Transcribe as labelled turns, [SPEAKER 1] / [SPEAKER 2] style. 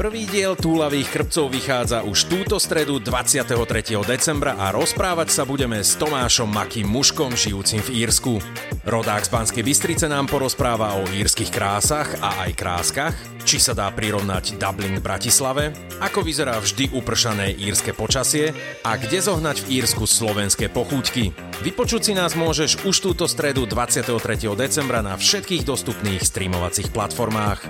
[SPEAKER 1] Prvý diel Túlavých krpcov vychádza už túto stredu 23. decembra a rozprávať sa budeme s Tomášom Makým Muškom, žijúcim v Írsku. Rodák z Banskej Bystrice nám porozpráva o írskych krásach a aj kráskach, či sa dá prirovnať Dublin v Bratislave, ako vyzerá vždy upršané írske počasie a kde zohnať v Írsku slovenské pochúťky. Vypočuť si nás môžeš už túto stredu 23. decembra na všetkých dostupných streamovacích platformách.